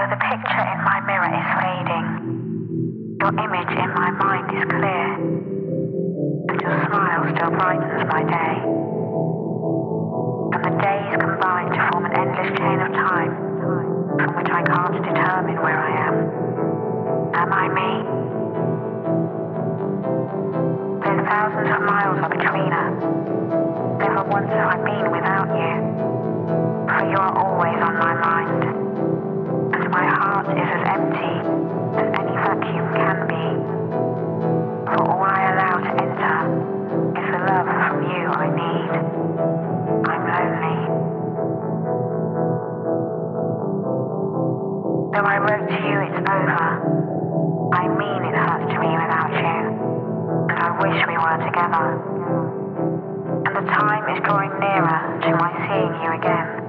The picture in my mirror is fading, your image in my mind is clear, and your smile still brightens my day. And the days combine to form an endless chain of time from which I can't determine where I am. Am I me? There's thousands of miles are between us. Never once have I been without you, for you are Though I wrote to you it's over, I mean it hurts to me without you, and I wish we were together. And the time is drawing nearer to my seeing you again.